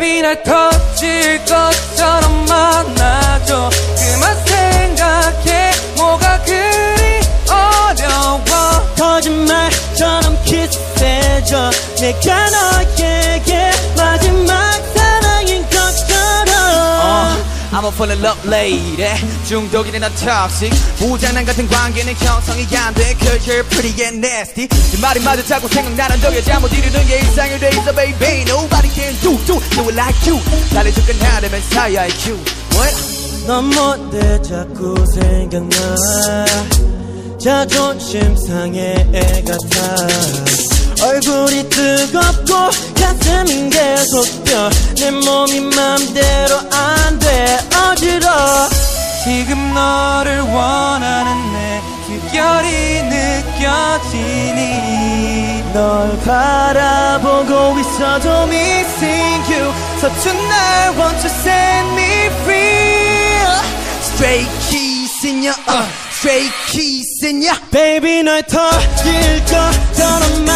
Baby 날 터질 것처럼 만나줘. 그만 생각해. 뭐가 그리 어려워. 거짓말처럼 키스해줘. 내가 너에게 I'm a of love lady. 중독이 된난 toxic. 부장난 같은 관계는 형성이 안돼. Cause you're pretty and nasty. 네 말이 맞아 자꾸 생각나는 적 여자 못 이루는 게 일상이 돼 있어 baby. Nobody can do do do it like you. 나를 접근하려면 사야 IQ What? 넌 못돼 자꾸 생각나? 자존심 상해 애 같아 얼굴이 뜨겁고 가슴이 계속 뛰내 몸이 맘대로 너를 원하는 내 숨결이 느껴지니 널 바라보고 있어도 missing you 서툰 날 want to set me free Straight keys in your uh, Straight keys in your Baby 널 터질 것처럼